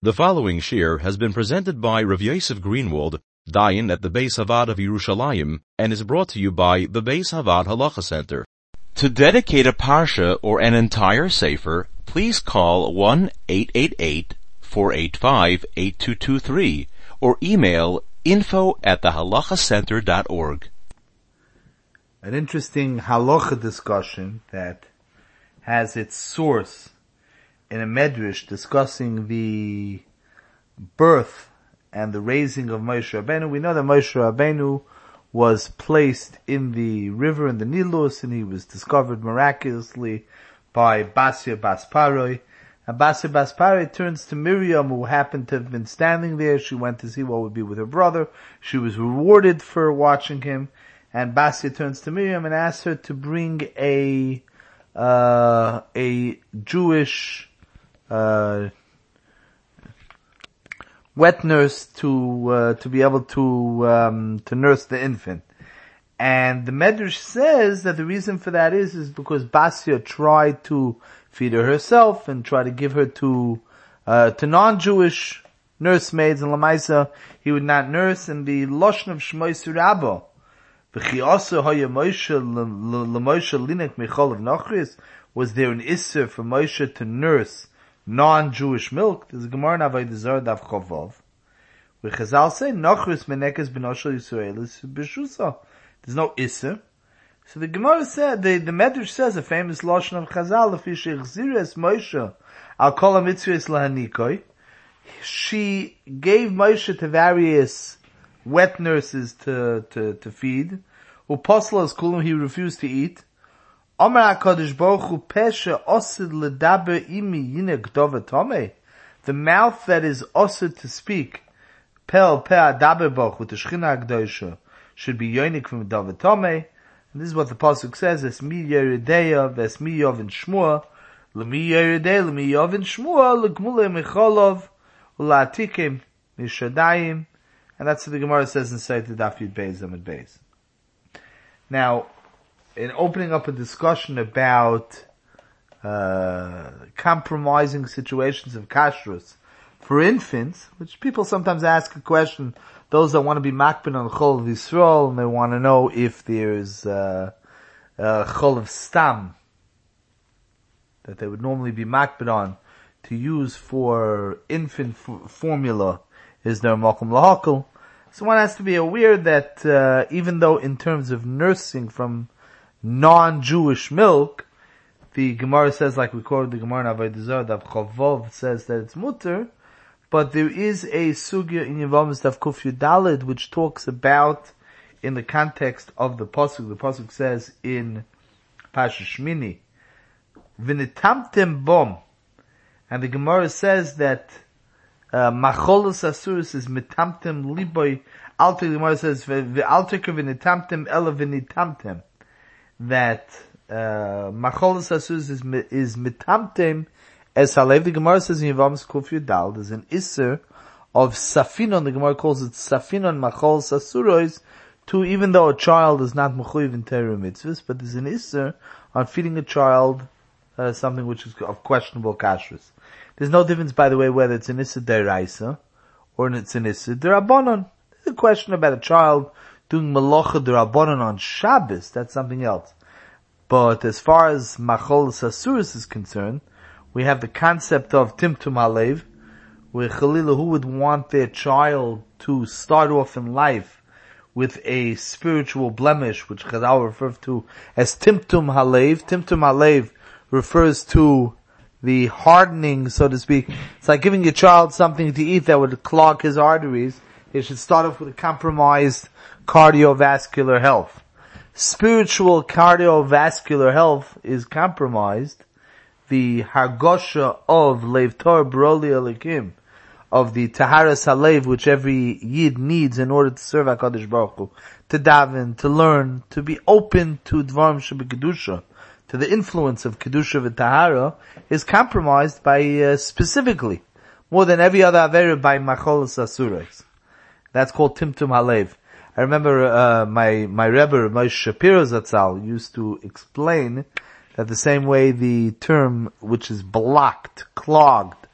The following shir has been presented by Rav Yosef Greenwald, Dayan at the Beis HaVaad of Yerushalayim, and is brought to you by the Beis HaVaad Halacha Center. To dedicate a parsha or an entire sefer, please call 1-888-485-8223 or email info at thehalachacenter.org. An interesting halacha discussion that has its source in a medrash discussing the birth and the raising of Moshe Rabbeinu. We know that Moshe Rabbeinu was placed in the river in the Nilus and he was discovered miraculously by Basia Basparoi. And Basia Basparoi turns to Miriam who happened to have been standing there. She went to see what would be with her brother. She was rewarded for watching him. And Basia turns to Miriam and asks her to bring a, uh, a Jewish uh, wet nurse to uh, to be able to um, to nurse the infant. And the Medrash says that the reason for that is is because Basia tried to feed her herself and try to give her to uh, to non-Jewish nursemaids and Lamaisa he would not nurse. And the Lashon of Shmois Rabba, was there an Isser for Moshe to nurse non-Jewish milk, there's a Gemara in Zarah Dav Chavov, where Chazal say, Nochris menekes benoshel Yisraelis b'shusa. There's no Isser. So the Gemara said, the, the Medrash says, a famous Lashon of Chazal, if Yishich Moshe, al kol ha-mitzvahs lahanikoi, she gave Moshe to various wet nurses to, to, to feed, Uposlas kulam he refused to eat, Omer HaKadosh Baruch Hu Pesha Osid Ledaber Imi Yine Gdova Tome. The mouth that is osid to speak, Pel Pe Adaber Baruch with the Shechina HaKdosha, should be Yonik from Gdova Tome. And this is what the Pasuk says, Es mi Yeredeya, Ves mi Yovin Shmua, Le mi Yeredeya, Le mi Yovin Shmua, Le Gmule Mecholov, Ula Atikim, Mishadayim, and that's what the Gemara says inside the Daf Yud Beis Amid Beis. Now, in opening up a discussion about uh, compromising situations of kashrus for infants, which people sometimes ask a question, those that want to be makbin on chol of Yisrael, and they want to know if there's uh, uh, chol of stam that they would normally be makbin on to use for infant f- formula, is there makom lahakal? So one has to be aware that uh, even though in terms of nursing from non-Jewish milk, the Gemara says, like we quoted the Gemara in Avodah that Chavov says that it's mutter, but there is a sugya in Yevamos Daf Kuf Dalid which talks about in the context of the pasuk. The pasuk says in Pasha Shmini, "V'nitamtem bom," and the Gemara says that uh, macholus asuris is mitamtem liboy. Alter the Gemara says v'alter v'nitamtem ela v'nitamtem that uh, Macholas Asus is, is mitamtem as Halev. The Gemara says in Yevamos Kuf Yudal, there's an Isser of Safinon, the Gemara calls it Safinon Macholas Asurois, to even though a child is not Mechuyiv in Torah mitzvahs, but there's an Isser on feeding a child uh, something which is of questionable kashrus. There's no difference, by the way, whether it's an Isser Deraisa or it's an Isser Derabonon. A question about a child doing malacha derabanan on Shabbos, that's something else. But as far as machol sasuris is concerned, we have the concept of timtum halev, where Chalila who would want their child to start off in life with a spiritual blemish, which Chazal refers to as timtum halev. Timtum halev refers to the hardening, so to speak. It's like giving your child something to eat that would clog his arteries. He should start off with a compromised cardiovascular health. Spiritual cardiovascular health is compromised. The hargosha of leivtor broli alikim, of the taharas halev, which every yid needs in order to serve Hakadosh Baruch Hu, to daven, to learn, to be open to dvarim kedusha, to the influence of kedusha v'tahara, is compromised by uh, specifically more than every other avera by macholas asurais. That's called timtum halev. I remember uh, my my Rebbe Moshe Shapiro Zatzal used to explain that the same way the term which is blocked, clogged,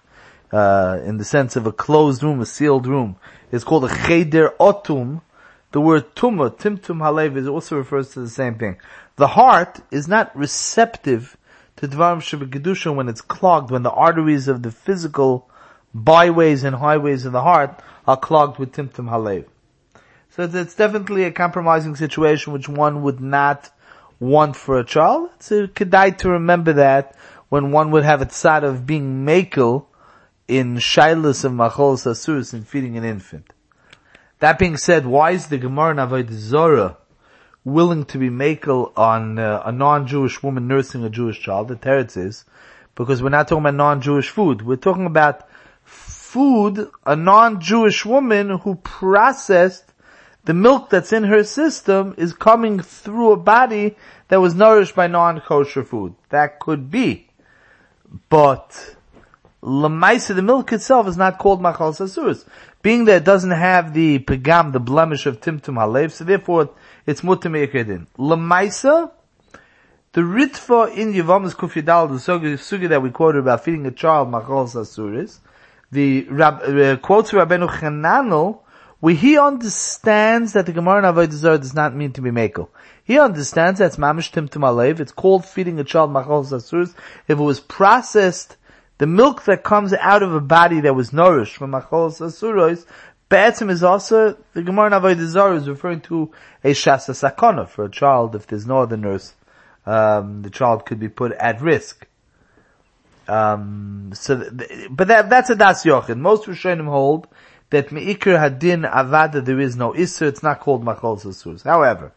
uh, in the sense of a closed room, a sealed room, is called a cheder otum. The word tumah, timtum halev, is also refers to the same thing. The heart is not receptive to dvarim shebegedusha when it's clogged, when the arteries of the physical byways and highways of the heart are clogged with timtum halev. So it's definitely a compromising situation which one would not want for a child. It's a kedai to remember that when one would have a tzad of being makel in shilas of machol sasurus in feeding an infant. That being said, why is the Gemara in Zorah willing to be makel on uh, a non-Jewish woman nursing a Jewish child? The teretz is because we're not talking about non-Jewish food. We're talking about food a non-Jewish woman who processed the milk that's in her system is coming through a body that was nourished by non-kosher food. That could be. But Lamaisa, the milk itself is not called machal sasurus. Being that it doesn't have the pegam, the blemish of timtum halev, so therefore it's mutter me'ekedin. Lamaisa, the ritva in Yevamos Kufidal, the sugi that we quoted about feeding a child machal sasurus, the rab, uh, quotes Rabbeinu Chananel, where he understands that the Gemara in Avodah Zarah does not mean to be meko. He understands that's mamish timtum alev. It's called feeding a child machal sasurus if it was processed the milk that comes out of a body that was nourished from Acholos Asuros, Be'etzim is also, the Gemara in Avodah Zarah is referring to a Shasa Sakona for a child, if there's no other nurse, um, the child could be put at risk. Um, so, th- but that, that's a Das Yochid. Most Rishonim hold that meikir Hadin Avada there is no Isser, it's not called Machol Sasuros. However,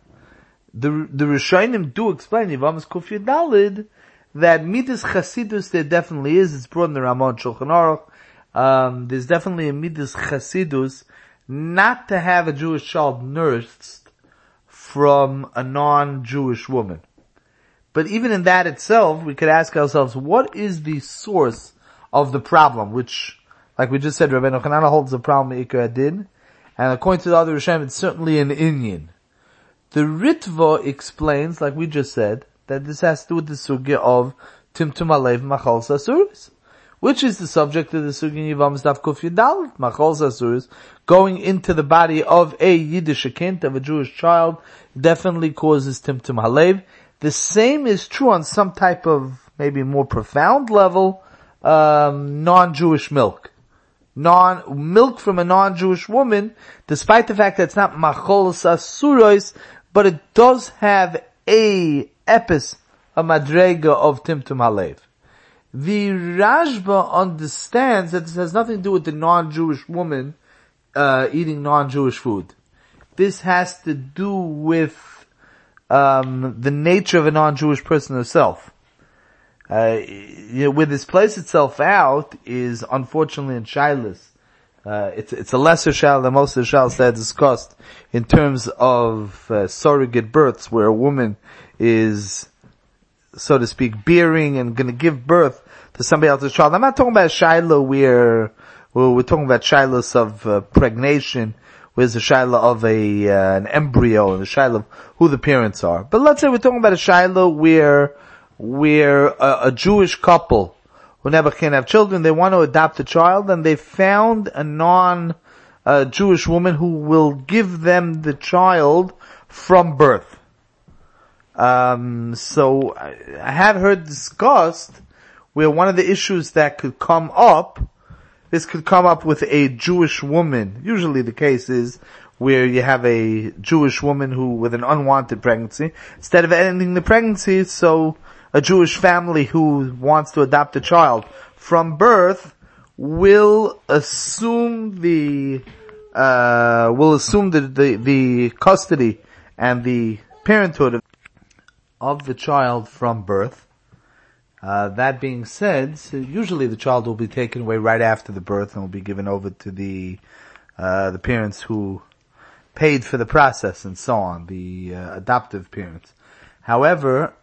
the, the Rishonim do explain, Yevamos Kufya Dalid, that midas chasidus there definitely is. It's brought in the Ramon Shulchan Aruch. Um, there's definitely a midas chasidus not to have a Jewish child nursed from a non-Jewish woman. But even in that itself, we could ask ourselves, what is the source of the problem? Which, like we just said, Rabbi Hanana holds the problem Ikar Adin, and according to the other Rishonim, it's certainly an Indian. The Ritva explains, like we just said, that this has to do with the sugya of Timtum Alev Machal Sasuris, which is the subject of the sugya Yivam Stav Kuf Machal Sasuris, going into the body of a Yiddish kind, of a Jewish child, definitely causes Timtum Halev. The same is true on some type of, maybe more profound level, um, non-Jewish milk. Non, milk from a non-Jewish woman, despite the fact that it's not machol sasuros, but it does have a epis, a madrega of Timtum Halev. The Rashba understands that this has nothing to do with the non-Jewish woman uh, eating non-Jewish food. This has to do with um, the nature of a non-Jewish person herself. Uh, you know, where this plays itself out is unfortunately in Shilas. Uh, it's, it's a lesser shal than most of the shals that are discussed in terms of uh, surrogate births where a woman is, so to speak, bearing and to give birth to somebody else's child. I'm not talking about Shiloh where, where we're talking about Shilohs of uh, pregnation, where's the Shiloh of a, uh, an embryo and the Shiloh of who the parents are. But let's say we're talking about a Shiloh where, where a, a Jewish couple who never can have children, they want to adopt a child and they found a non, uh, Jewish woman who will give them the child from birth. Um, so I have heard discussed where one of the issues that could come up, this could come up with a Jewish woman. Usually the case is where you have a Jewish woman who, with an unwanted pregnancy, instead of ending the pregnancy, so a Jewish family who wants to adopt a child from birth will assume the, uh, will assume the, the, the custody and the parenthood of of the child from birth. Uh, that being said, so usually the child will be taken away right after the birth and will be given over to the uh, the parents who paid for the process and so on, the uh, adoptive parents. However,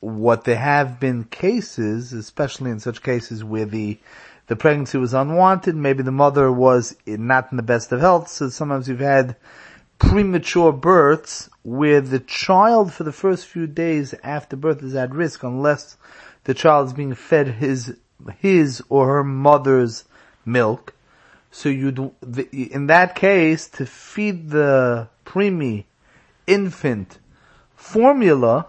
what there have been cases, especially in such cases where the the pregnancy was unwanted, maybe the mother was not in the best of health, so sometimes you've had premature births where the child for the first few days after birth is at risk unless the child is being fed his, his or her mother's milk. So you in that case, to feed the preemie infant formula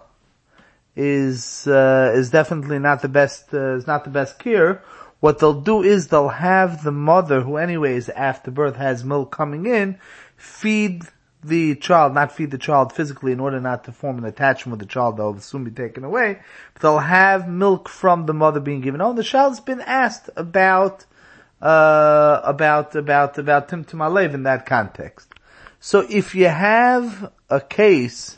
is uh, is definitely not the best uh, is not the best cure. What they'll do is they'll have the mother, who anyways after birth has milk coming in, feed the child, not feed the child physically in order not to form an attachment with the child that will soon be taken away, but they'll have milk from the mother being given. Oh, the child's been asked about, uh, about, about, about Timtum Alev in that context. So if you have a case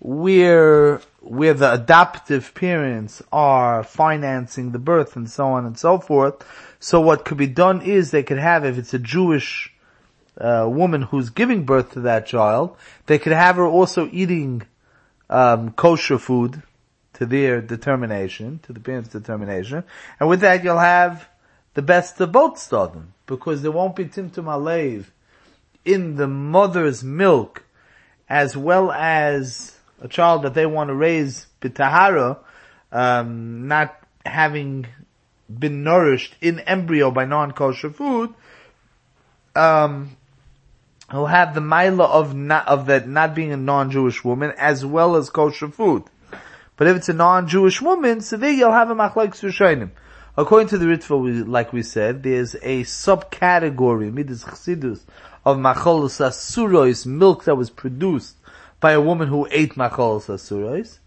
where, where the adoptive parents are financing the birth and so on and so forth, so what could be done is they could have, if it's a Jewish uh, woman who's giving birth to that child, they could have her also eating um, kosher food to their determination, to the parents' determination, and with that you'll have the best of both stardom, because there won't be timtum alev in the mother's milk, as well as a child that they want to raise bitahara, um, not having been nourished in embryo by non-kosher food, um, who have the mila of not, of that not being a non-Jewish woman as well as kosher food. But if it's a non-Jewish woman, so there you'll have a machlaik sushanim. According to the Ritva, like we said, there's a subcategory, midas chassidus, of macholus asurois, milk that was produced by a woman who ate macholus asurois.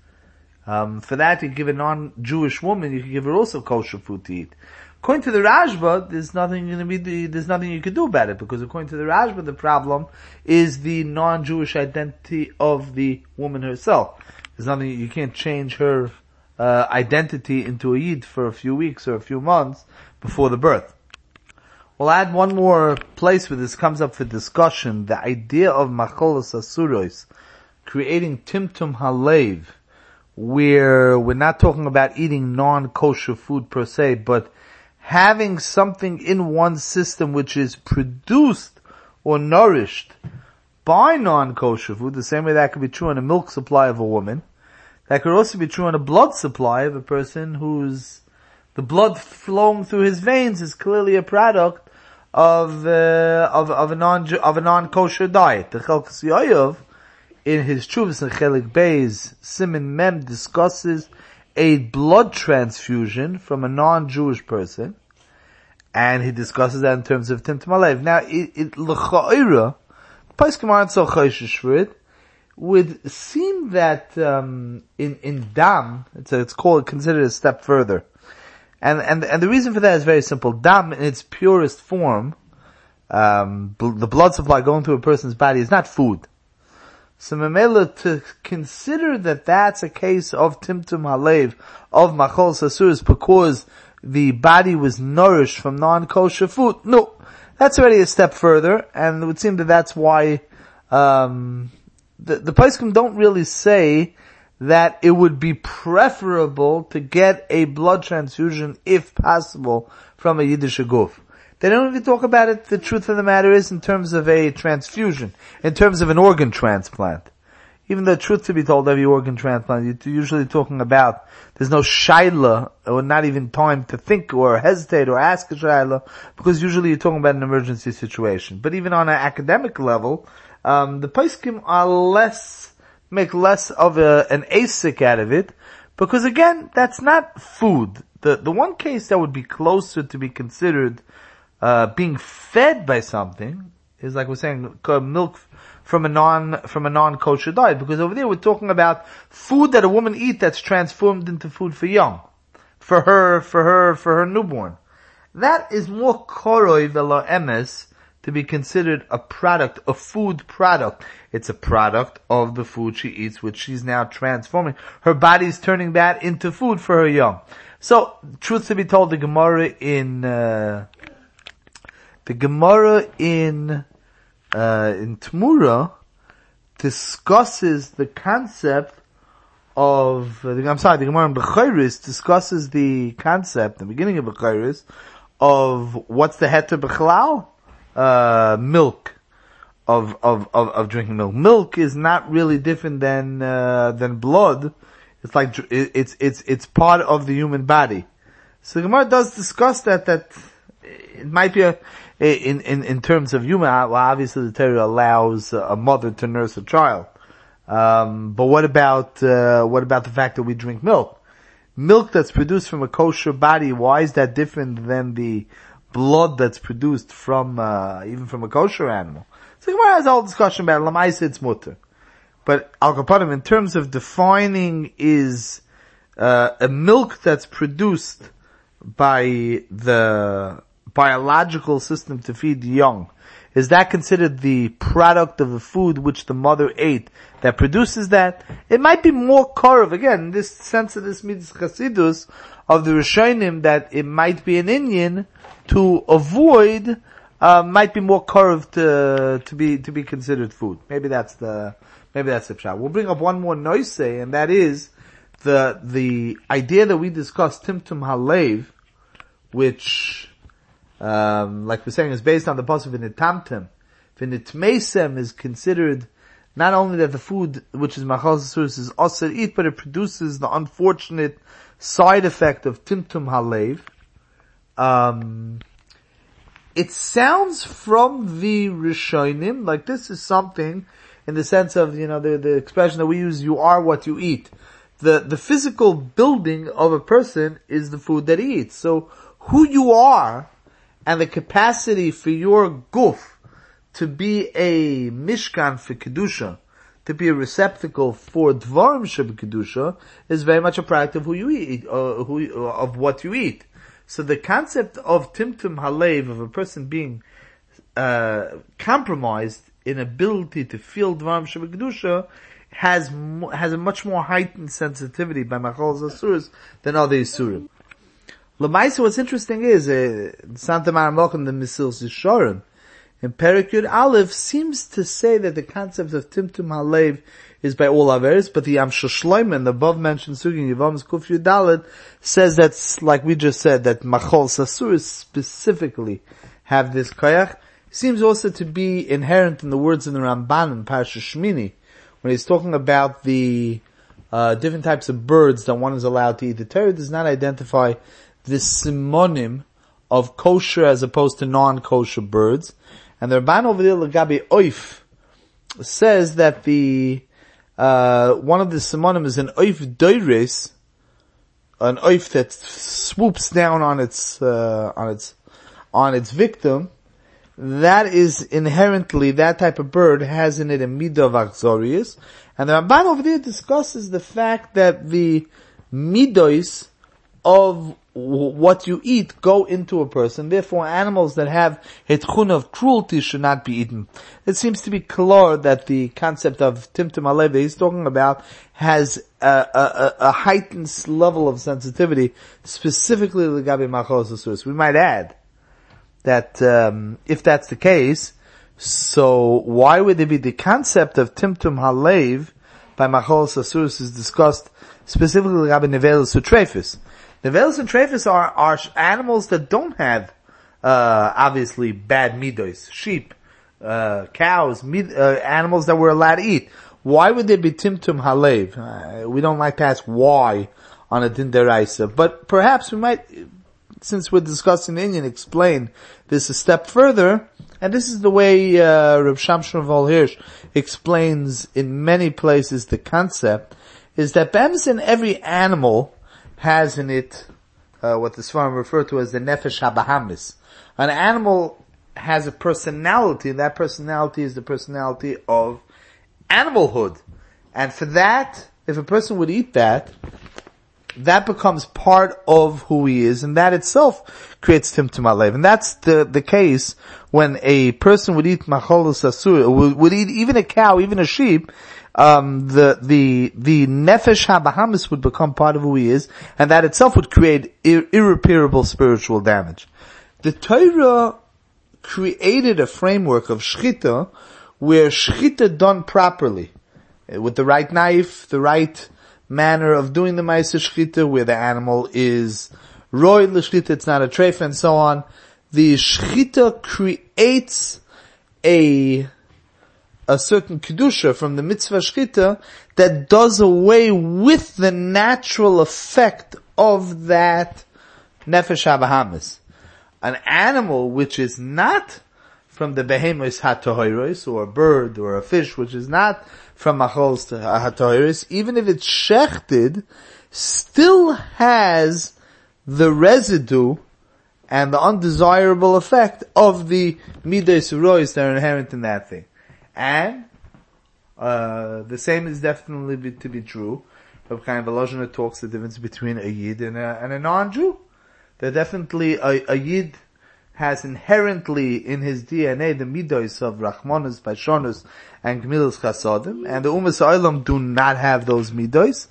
Um, for that, you give a non-Jewish woman, you can give her also kosher food to eat. According to the Rashba, there's nothing going to be, there's nothing you can do about it because according to the Rashba, the problem is the non-Jewish identity of the woman herself. There's nothing, you can't change her uh, identity into a Yid for a few weeks or a few months before the birth. We'll add one more place where this comes up for discussion, the idea of macholos asuros, creating timtum halev, where we're not talking about eating non-kosher food per se, but having something in one system which is produced or nourished by non-kosher food, the same way that could be true in a milk supply of a woman, that could also be true in a blood supply of a person whose the blood flowing through his veins is clearly a product of uh, of of a non of a non kosher diet. The Chelkas in his Chuvas and Chelik Beis Simon Mem discusses a blood transfusion from a non-Jewish person, and he discusses that in terms of Alev. Now, it, it l'cha'ira, so for it, would seem that um, in in dam, it's, a, it's called considered a step further, and and and the reason for that is very simple. Dam in its purest form, um, bl- the blood supply going through a person's body is not food. So Memela to consider that that's a case of Timtum Halev, of Machol Sasuris, because the body was nourished from non-kosher food. No, that's already a step further, and it would seem that that's why, um, the, the Paiskim don't really say that it would be preferable to get a blood transfusion, if possible, from a Yiddish guf. They don't even talk about it. The truth of the matter is in terms of a transfusion, in terms of an organ transplant. Even though truth to be told, every organ transplant, you're usually talking about, there's no shaila, or not even time to think or hesitate or ask a shaila, because usually you're talking about an emergency situation. But even on an academic level, um, the Paiskim are less, make less of a, an ASIC out of it, because again, that's not food. The, the one case that would be closer to be considered uh, being fed by something is like we're saying milk from a non from a non kosher diet because over there we're talking about food that a woman eats that's transformed into food for young, for her for her for her newborn. That is more koroi velo emes to be considered a product, a food product. It's a product of the food she eats, which she's now transforming. Her body's turning that into food for her young. So, truth to be told, the Gemara in uh, the Gemara in uh, in Tmura discusses the concept of, uh, I'm sorry, the Gemara in Bechoros discusses the concept, the beginning of Bechoros, of what's the heter bechlal? Uh, milk. Of, of, of, of drinking milk. Milk is not really different than, uh, than blood. It's like, it's, it's, it's part of the human body. So the Gemara does discuss that, that it might be a, in, in, in terms of human, well obviously the Torah allows a mother to nurse a child. Um, but what about, uh, what about the fact that we drink milk? Milk that's produced from a kosher body, why is that different than the blood that's produced from, uh, even from a kosher animal? So Gemara has a whole discussion about Lamaisa, it's mutter. But Al Kapadim, in terms of defining is, uh, a milk that's produced by the biological system to feed the young, is that considered the product of the food which the mother ate that produces that? It might be more korov, again, this sense of this mitzvah chasidus of the Rishonim that it might be an Indian to avoid, uh, might be more korov to, to be, to be considered food. Maybe that's the, maybe that's the shot. We'll bring up one more noise, and that is the, the idea that we discussed, Timtum Halev, which um, like we're saying, is based on the pasuk v'nitamtem. V'nitmeisem is considered not only that the food, which is machal surus, is also eat, but it produces the unfortunate side effect of timtum halev. Um, it sounds from the Rishonim like this is something in the sense of, you know, the, the expression that we use, you are what you eat. The, the physical building of a person is the food that he eats. So who you are and the capacity for your goof to be a mishkan for kedusha, to be a receptacle for dvarim sheb kedusha, is very much a product of who you eat, uh, who, uh, of what you eat. So the concept of timtum halev, of a person being uh, compromised in ability to feel dvarim sheb kedusha, has has a much more heightened sensitivity by machal zasuras than other isurim. Lemaisa, what's interesting is, uh, Santa Mara Malcolm, the Mesilas Yesharim, in Perikud Aleph seems to say that the concept of Timtum Halev is by all others, but the Yam Shel Shlomo, the above mentioned Sugin Yavam's Kufyu Dalet, says that, like we just said, that Machol Sasur specifically have this koyach. Seems also to be inherent in the words in the Ramban in Parashat Shmini, when he's talking about the uh, different types of birds that one is allowed to eat. The Torah does not identify the simonim of kosher as opposed to non-kosher birds. And the Ramban over there, Lagabi Oif, says that the, uh, one of the simonim is an Oif Doiris, an Oif that swoops down on its, uh, on its, on its victim. That is inherently, that type of bird has in it a midah of. And the Ramban over there discusses the fact that the midos of what you eat go into a person. Therefore, animals that have hitchun of cruelty should not be eaten. It seems to be clear that the concept of timtum that he's talking about has a, a, a heightened level of sensitivity, specifically the gabi machos We might add that um, if that's the case, so why would it be the concept of timtum halev by machos is discussed specifically Rabbi Nevelus Sutrefis? Nevelis and Trefis are, are animals that don't have, uh, obviously bad midos. Sheep, uh, cows, mid, uh, animals that we're allowed to eat. Why would they be timtum halev? Uh, we don't like to ask why on a dinderaisa, but perhaps we might, since we're discussing Indian, explain this a step further. And this is the way uh, Reb Shamshon explains in many places the concept, is that Bems in every animal has in it uh, what the Svarim refer to as the nefesh habahamis. An animal has a personality, and that personality is the personality of animalhood. And for that, if a person would eat that, that becomes part of who he is, and that itself creates timtum alev. And that's the, the case when a person would eat macholus asur, would, would eat even a cow, even a sheep, um, the the the nefesh habahamis would become part of who he is, and that itself would create ir- irreparable spiritual damage. The Torah created a framework of shchita where shchita done properly, with the right knife, the right manner of doing the ma'aser shchita, where the animal is roy l'shchita, it's not a treif, and so on. The shchita creates a a certain kedusha from the mitzvah shchita that does away with the natural effect of that nefesh habahamis. an animal which is not from the behemoths hatohiris, or a bird, or a fish, which is not from machols to hatohiris, even if it's shechted, still has the residue and the undesirable effect of the midas rois that are inherent in that thing. And, uh, the same is definitely be, to be true. Rabbi Chaim Volozhiner talks the difference between a Yid and a, and a non-Jew. That definitely a, a Yid has inherently in his DNA the midos of Rachmanus, Bashanus, and Gemilas Chasodim, and the Umas Olam do not have those midos,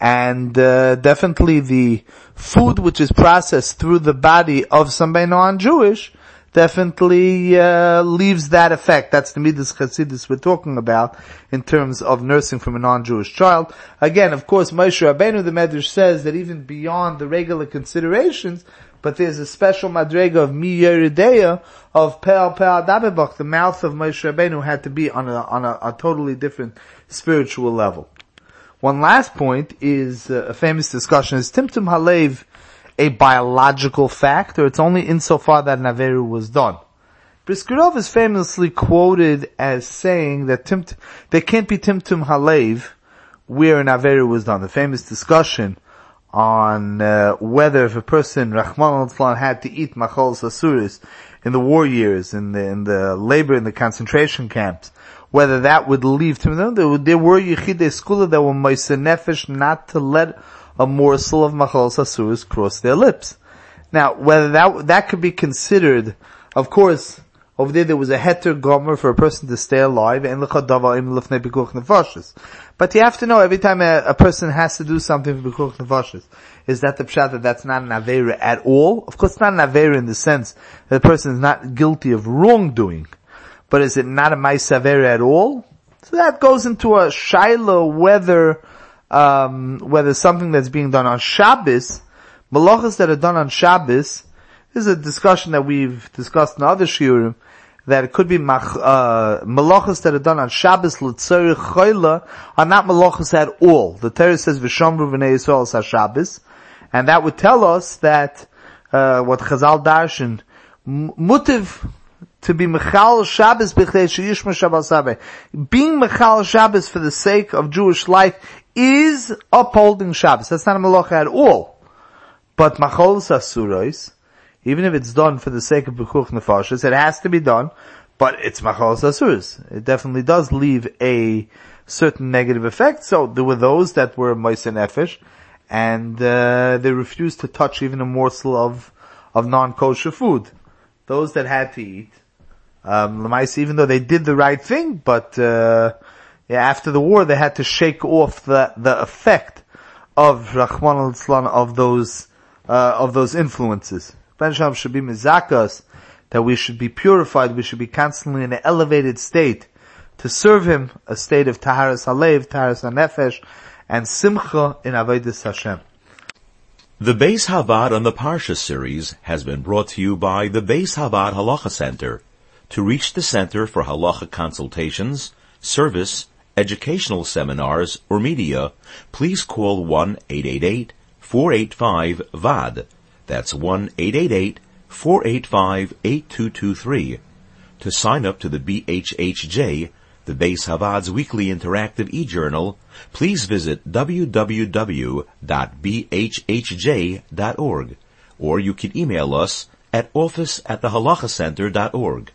and uh, definitely the food which is processed through the body of somebody non-Jewish definitely uh, leaves that effect. That's the midas chassidus we're talking about in terms of nursing from a non-Jewish child. Again, of course, Moshe Rabbeinu, the Medrash says that even beyond the regular considerations, but there's a special madrega of mi yerideya of pe'al pe'al dabebach. The mouth of Moshe Rabbeinu had to be on a, on a, a totally different spiritual level. One last point is uh, a famous discussion. Is Timtum Halev a biological fact, or it's only insofar that Naveru was done? Briskerov is famously quoted as saying that timt, there can't be Timtum Halev where an Averu was done. The famous discussion on uh, whether if a person, Rahman al had to eat machol sasuris in the war years, in the, in the labor in the concentration camps, whether that would leave them. There, there were yichidei skula that were nefesh not to let a morsel of machol sasuris cross their lips. Now, whether that, that could be considered, of course, over there, there was a heter gomer for a person to stay alive, and But you have to know every time a, a person has to do something for bikuch nefashis, is that the pshat that that's not an avera at all? Of course, it's not an avera in the sense that the person is not guilty of wrongdoing, but is it not a ma'isavera at all? So that goes into a shaila whether um, whether something that's being done on Shabbos, malachas that are done on Shabbos, this is a discussion that we've discussed in other shiurim, that it could be mach, uh, malachas that are done on Shabbos l'tzorich choyla are not malachas at all. The Torah says v'shomru v'nei Yisrael sa Shabbos, and that would tell us that uh, what Chazal darshan mutiv to be Mechal Shabbos b'chdei sheyishma Shabbos Being Mechal Shabbos for the sake of Jewish life is upholding Shabbos. That's not a malacha at all. But Machol Sasurais, even if it's done for the sake of Bekuch Nefashis, it has to be done, but it's Machal Sasuris. It definitely does leave a certain negative effect. So there were those that were Moisen Nefesh, and uh, they refused to touch even a morsel of, of non-kosher food. Those that had to eat, um, even though they did the right thing, but uh, yeah, after the war they had to shake off the, the effect of Rahman al of those uh, of those influences. Ben Shalom should be mizakas, that we should be purified, we should be constantly in an elevated state to serve Him, a state of Taharas Halev, Taharas HaNefesh, and Simcha in Avodah Hashem. The Beis HaVaad on the Parsha series has been brought to you by the Beis HaVaad Halacha Center. To reach the Center for Halacha consultations, service, educational seminars, or media, please call 1-888-485-VAD. That's 1-888-485-8223. To sign up to the BHHJ, the Beis HaVaad's weekly interactive e-journal, please visit www.bhhj.org, or you can email us at office at thehalachacenter.org.